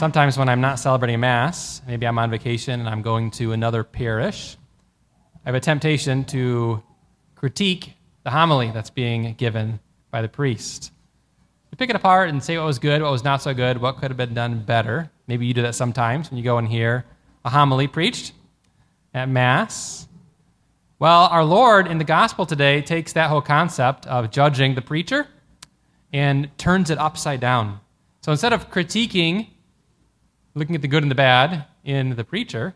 sometimes when I'm not celebrating Mass, maybe I'm on vacation and I'm going to another parish, I have a temptation to critique the homily that's being given by the priest. You pick it apart and say what was good, what was not so good, what could have been done better. Maybe you do that sometimes when you go and hear a homily preached at Mass. Well, our Lord in the gospel today takes that whole concept of judging the preacher and turns it upside down. So instead of critiquing, looking at the good and the bad in the preacher,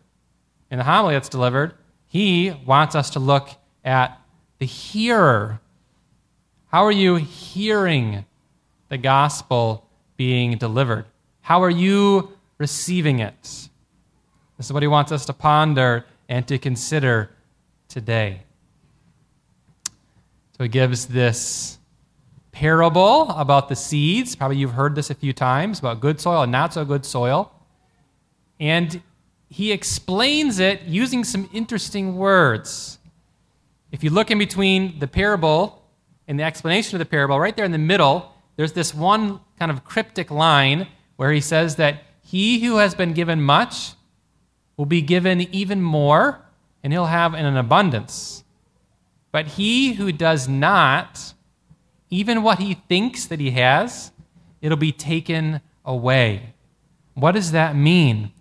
in the homily that's delivered, he wants us to look at the hearer. How are you hearing the gospel being delivered? How are you receiving it? This is what he wants us to ponder and to consider today. So he gives this parable about the seeds. Probably you've heard this a few times about good soil and not so good soil. And he explains it using some interesting words. If you look in between the parable and the explanation of the parable, right there in the middle, there's this one kind of cryptic line where he says that he who has been given much will be given even more, and he'll have an abundance. But he who does not, even what he thinks that he has, it'll be taken away. What does that mean?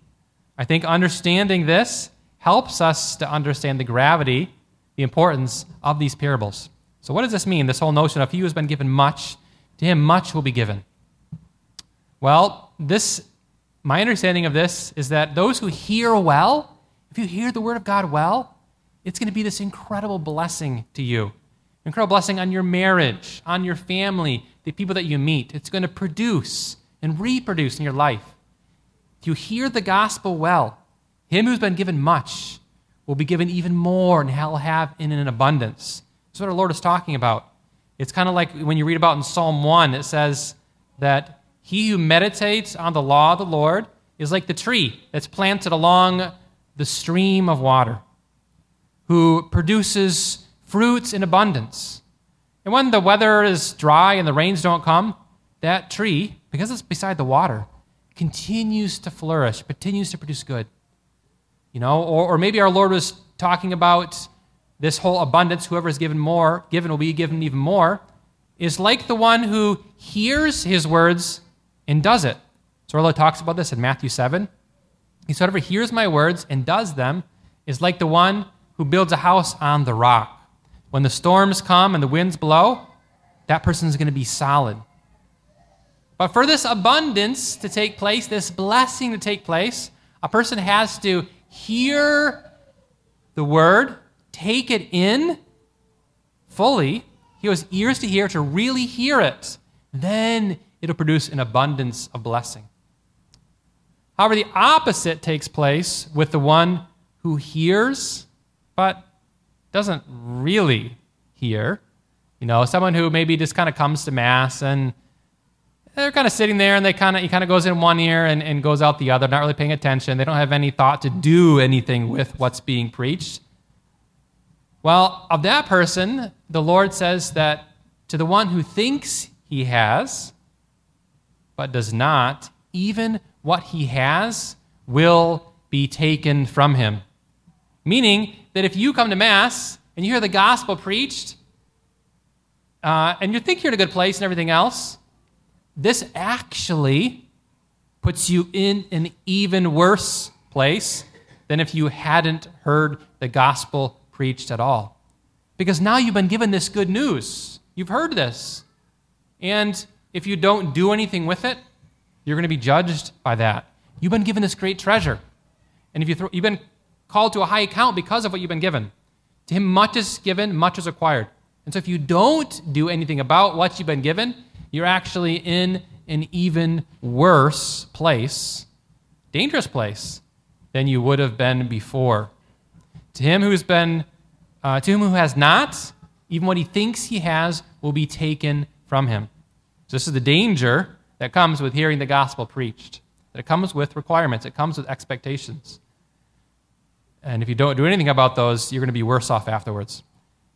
I think understanding this helps us to understand the gravity, the importance of these parables. So, what does this mean? This whole notion of he who has been given much, to him much will be given. Well, this, my understanding of this is that those who hear well, if you hear the word of God well, it's going to be this incredible blessing to you. Incredible blessing on your marriage, on your family, the people that you meet. It's going to produce and reproduce in your life. You hear the gospel well, him who's been given much will be given even more, and he'll have in an abundance. That's what our Lord is talking about. It's kind of like when you read about in Psalm 1, it says that he who meditates on the law of the Lord is like the tree that's planted along the stream of water, who produces fruits in abundance. And when the weather is dry and the rains don't come, that tree, because it's beside the water, continues to flourish, continues to produce good. You know, or, or maybe our Lord was talking about this whole abundance, whoever is given more, given will be given even more, is like the one who hears his words and does it. So Lord talks about this in Matthew 7. He said, Whoever hears my words and does them is like the one who builds a house on the rock. When the storms come and the winds blow, that person is going to be solid. But for this abundance to take place, this blessing to take place, a person has to hear the word, take it in fully. He has ears to hear, to really hear it. Then it'll produce an abundance of blessing. However, the opposite takes place with the one who hears but doesn't really hear. You know, someone who maybe just kind of comes to Mass and they're kind of sitting there and they kind of he kind of goes in one ear and, and goes out the other, not really paying attention. They don't have any thought to do anything with what's being preached. Well, of that person, the Lord says that to the one who thinks he has, but does not, even what he has will be taken from him. Meaning that if you come to Mass and you hear the gospel preached, uh, and you think you're in a good place and everything else, this actually puts you in an even worse place than if you hadn't heard the gospel preached at all. Because now you've been given this good news. You've heard this. And if you don't do anything with it, you're going to be judged by that. You've been given this great treasure. And if you throw, you've been called to a high account because of what you've been given. To him, much is given, much is acquired. And so if you don't do anything about what you've been given, you're actually in an even worse place, dangerous place, than you would have been before. To him who's been, uh, to him who has not, even what he thinks he has will be taken from him. So this is the danger that comes with hearing the gospel preached. That it comes with requirements. It comes with expectations. And if you don't do anything about those, you're going to be worse off afterwards.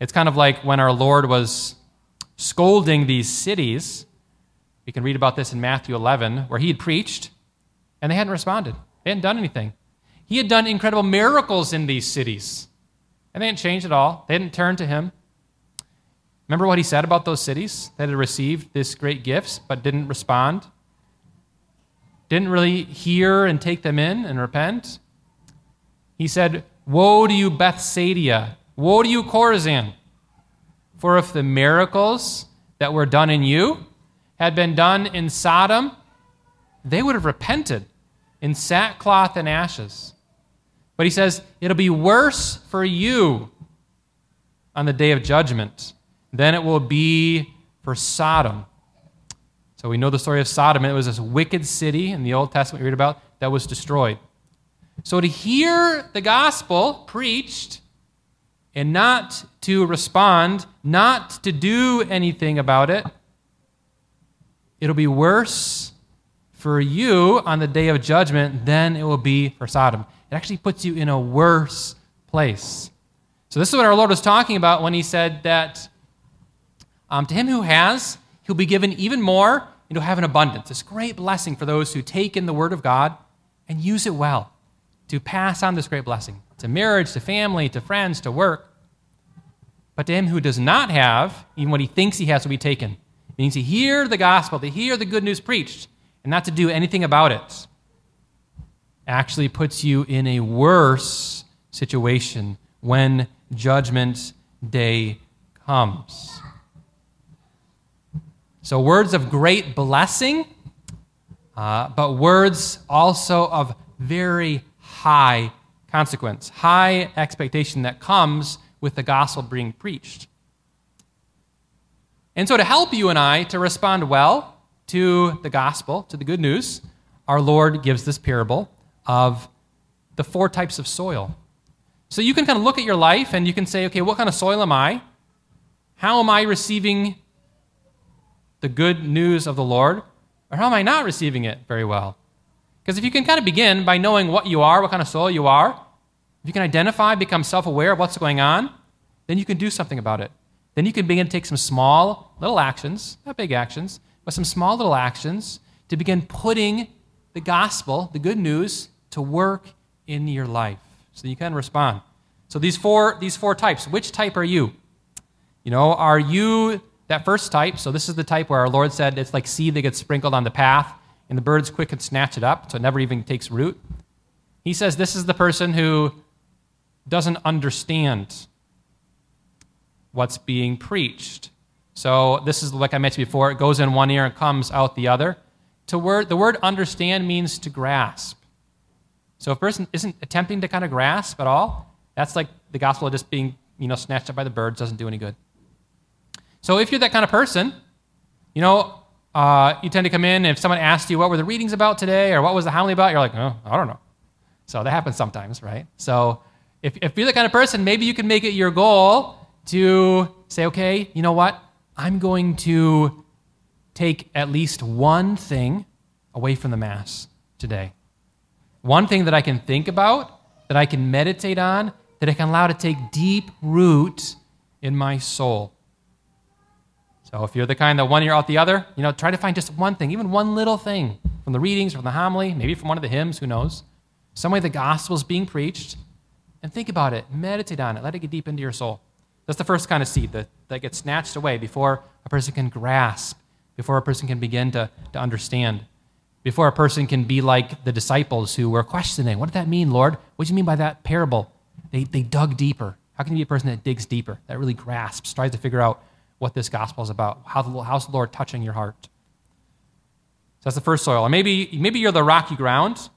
It's kind of like when our Lord was scolding these cities we can read about this in Matthew 11, where he had preached, And they hadn't responded, they hadn't done anything. He had done incredible miracles in these cities, and they hadn't changed at all. They hadn't turned to him. Remember what he said about those cities that had received this great gifts but didn't respond? Didn't really hear and take them in and repent? He said, Woe to you, Bethsaida! Woe to you, Chorazin! For if the miracles that were done in you had been done in Sodom, they would have repented in sackcloth and ashes. But he says, It'll be worse for you on the day of judgment than it will be for Sodom. So we know the story of Sodom. It was this wicked city in the Old Testament we read about that was destroyed. So to hear the gospel preached and not to respond, not to do anything about it, it'll be worse for you on the day of judgment than it will be for Sodom. It actually puts you in a worse place. So, this is what our Lord was talking about when he said that um, to him who has, he'll be given even more, and he'll have an abundance. This great blessing for those who take in the Word of God and use it well to pass on this great blessing to marriage, to family, to friends, to work. But to him who does not have, even what he thinks he has will be taken. It means to hear the gospel, to hear the good news preached, and not to do anything about it actually puts you in a worse situation when judgment day comes. So, words of great blessing, uh, but words also of very high consequence, high expectation that comes with the gospel being preached. And so, to help you and I to respond well to the gospel, to the good news, our Lord gives this parable of the four types of soil. So you can kind of look at your life and you can say, okay, what kind of soil am I? How am I receiving the good news of the Lord? Or how am I not receiving it very well? Because if you can kind of begin by knowing what you are, what kind of soul you are, if you can identify, become self aware of what's going on, then you can do something about it. Then you can begin to take some small little actions, not big actions, but some small little actions to begin putting the gospel, the good news, to work in your life so you can respond. So these four these four types, which type are you? You know, are you that first type? So this is the type where our Lord said it's like seed that gets sprinkled on the path and the birds quick and snatch it up, so it never even takes root. He says this is the person who doesn't understand what's being preached. So this is like I mentioned before, it goes in one ear and comes out the other. To word, the word understand means to grasp. So if a person isn't attempting to kind of grasp at all, that's like the gospel just being, you know, snatched up by the birds doesn't do any good. So if you're that kind of person, you know, uh, you tend to come in, and if someone asks you what were the readings about today or what was the homily about, you're like, oh, I don't know. So that happens sometimes, right? So if, if you're the kind of person, maybe you can make it your goal to say, okay, you know what? I'm going to take at least one thing away from the Mass today. One thing that I can think about, that I can meditate on, that I can allow to take deep root in my soul. So if you're the kind that one ear out the other, you know, try to find just one thing, even one little thing from the readings, from the homily, maybe from one of the hymns, who knows. Some way the gospel is being preached, and think about it, meditate on it, let it get deep into your soul. That's the first kind of seed that, that gets snatched away before a person can grasp, before a person can begin to, to understand before a person can be like the disciples who were questioning, What did that mean, Lord? What do you mean by that parable? They, they dug deeper. How can you be a person that digs deeper, that really grasps, tries to figure out what this gospel is about? How the, how's the Lord touching your heart? So that's the first soil. Or maybe, maybe you're the rocky ground.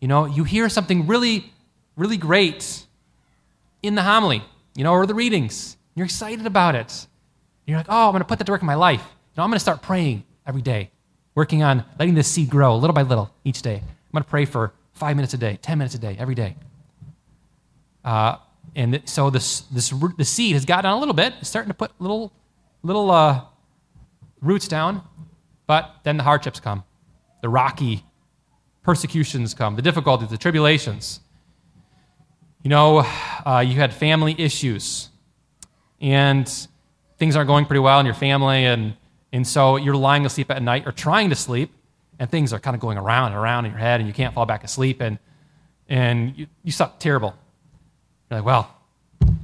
You know, you hear something really, really great in the homily, you know, or the readings. You're excited about it. You're like, oh, I'm going to put that to work in my life. You know, I'm going to start praying every day working on letting this seed grow little by little each day. I'm going to pray for five minutes a day, 10 minutes a day, every day. Uh, and so this, this, the seed has gotten a little bit, it's starting to put little, little uh, roots down, but then the hardships come, the rocky persecutions come, the difficulties, the tribulations. You know, uh, you had family issues, and things aren't going pretty well in your family, and and so you're lying asleep at night or trying to sleep, and things are kind of going around and around in your head, and you can't fall back asleep, and, and you, you slept terrible. You're like, well,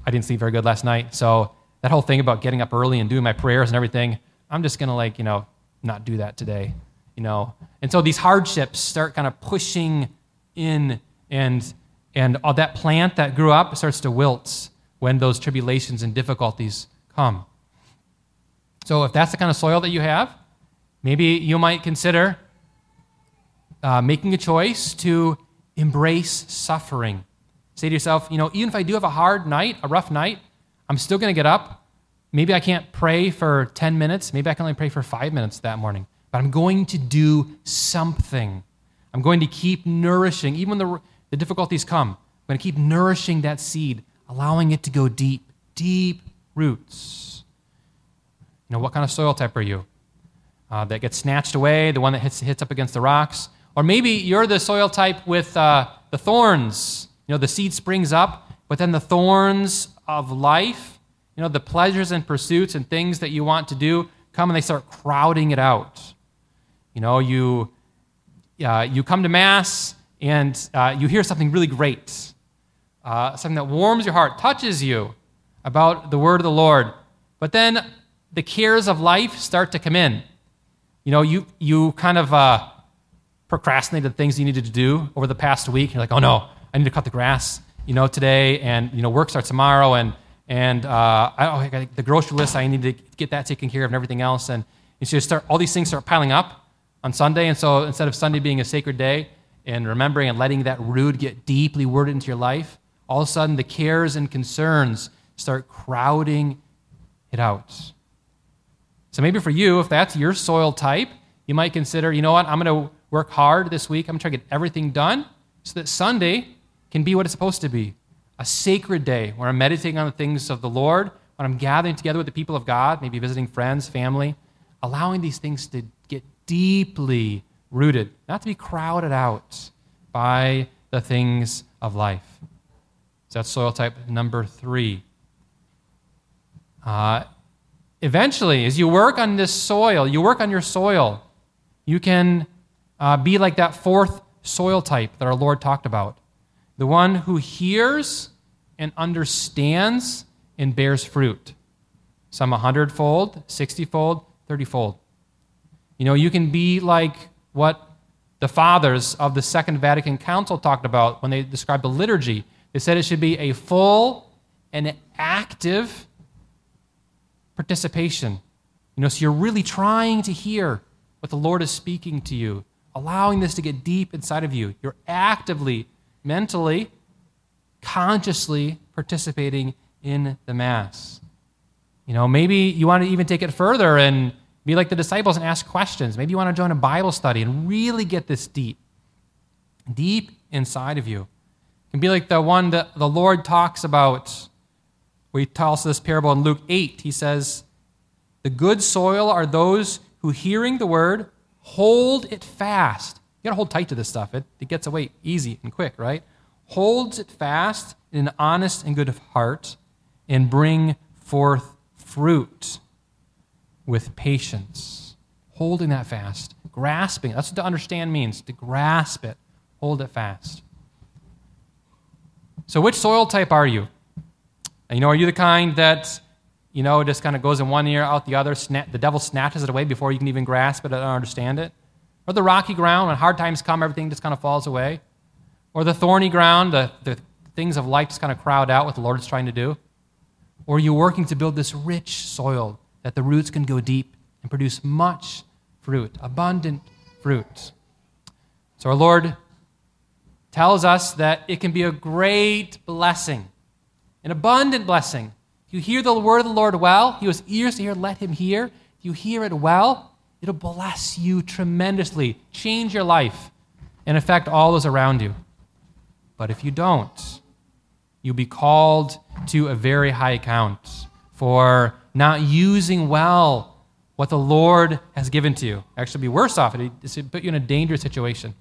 I didn't sleep very good last night, so that whole thing about getting up early and doing my prayers and everything, I'm just going to, like, you know, not do that today, you know. And so these hardships start kind of pushing in, and, and all that plant that grew up starts to wilt when those tribulations and difficulties come. So if that's the kind of soil that you have, maybe you might consider uh, making a choice to embrace suffering. Say to yourself, you know, even if I do have a hard night, a rough night, I'm still going to get up. Maybe I can't pray for 10 minutes. Maybe I can only pray for five minutes that morning. But I'm going to do something. I'm going to keep nourishing, even when the, the difficulties come. I'm going to keep nourishing that seed, allowing it to go deep, deep roots. You know, what kind of soil type are you? Uh, that gets snatched away, the one that hits, hits up against the rocks? Or maybe you're the soil type with uh, the thorns. You know, the seed springs up, but then the thorns of life, you know, the pleasures and pursuits and things that you want to do come and they start crowding it out. You know, you, uh, you come to Mass and uh, you hear something really great, uh, something that warms your heart, touches you about the word of the Lord. But then the cares of life start to come in. You know, you, you kind of uh, procrastinated the things you needed to do over the past week. You're like, oh no, I need to cut the grass, you know, today, and you know, work starts tomorrow, and and uh, I, oh, I got the grocery list. I need to get that taken care of, and everything else. And you so start all these things start piling up on Sunday, and so instead of Sunday being a sacred day and remembering and letting that root get deeply rooted into your life, all of a sudden the cares and concerns start crowding it out. So maybe for you, if that's your soil type, you might consider, you know what, I'm going to work hard this week. I'm going to try to get everything done so that Sunday can be what it's supposed to be a sacred day where I'm meditating on the things of the Lord, when I'm gathering together with the people of God, maybe visiting friends, family, allowing these things to get deeply rooted, not to be crowded out by the things of life. So that's soil type number three. Uh, eventually, as you work on this soil, you work on your soil, you can uh, be like that fourth soil type that our Lord talked about the one who hears and understands and bears fruit. Some a hundredfold, sixtyfold, thirtyfold. You know, you can be like what the fathers of the Second Vatican Council talked about when they described the liturgy. They said it should be a full and active participation. You know, so you're really trying to hear what the Lord is speaking to you, allowing this to get deep inside of you. You're actively, mentally, consciously participating in the Mass. You know, maybe you want to even take it further and be like the disciples and ask questions. Maybe you want to join a Bible study and really get this deep, deep inside of you. It can be like the one that the Lord talks about where he tells this parable in Luke 8. He says, The good soil are those who, hearing the word, hold it fast. You gotta hold tight to this stuff. It, it gets away easy and quick, right? Holds it fast in an honest and good heart and bring forth fruit with patience. Holding that fast, grasping. That's what to understand means to grasp it, hold it fast. So, which soil type are you? And, you know, are you the kind that, you know, just kind of goes in one ear, out the other, the devil snatches it away before you can even grasp it or understand it? Or the rocky ground, when hard times come, everything just kind of falls away? Or the thorny ground, the, the things of life just kind of crowd out what the Lord is trying to do? Or you're you working to build this rich soil that the roots can go deep and produce much fruit, abundant fruit? So our Lord tells us that it can be a great blessing an abundant blessing. If you hear the word of the Lord well, he has ears to hear, let him hear. If you hear it well, it'll bless you tremendously, change your life, and affect all those around you. But if you don't, you'll be called to a very high account for not using well what the Lord has given to you. Actually, be worse off. It put you in a dangerous situation.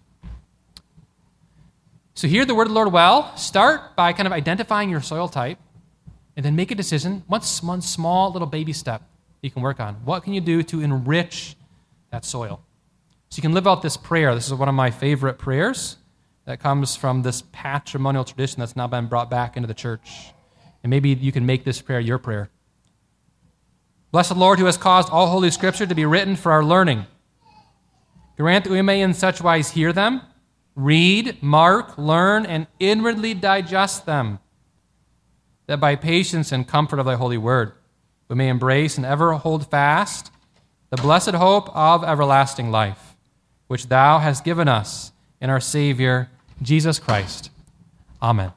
So hear the word of the Lord well. Start by kind of identifying your soil type, and then make a decision. One small little baby step you can work on? What can you do to enrich that soil? So you can live out this prayer. This is one of my favorite prayers that comes from this patrimonial tradition that's now been brought back into the church. And maybe you can make this prayer your prayer. Blessed Lord, who has caused all Holy Scripture to be written for our learning, grant that we may in such wise hear them, read, mark, learn, and inwardly digest them, that by patience and comfort of thy holy word we may embrace and ever hold fast the blessed hope of everlasting life, which thou hast given us in our Savior, Jesus Christ. Amen.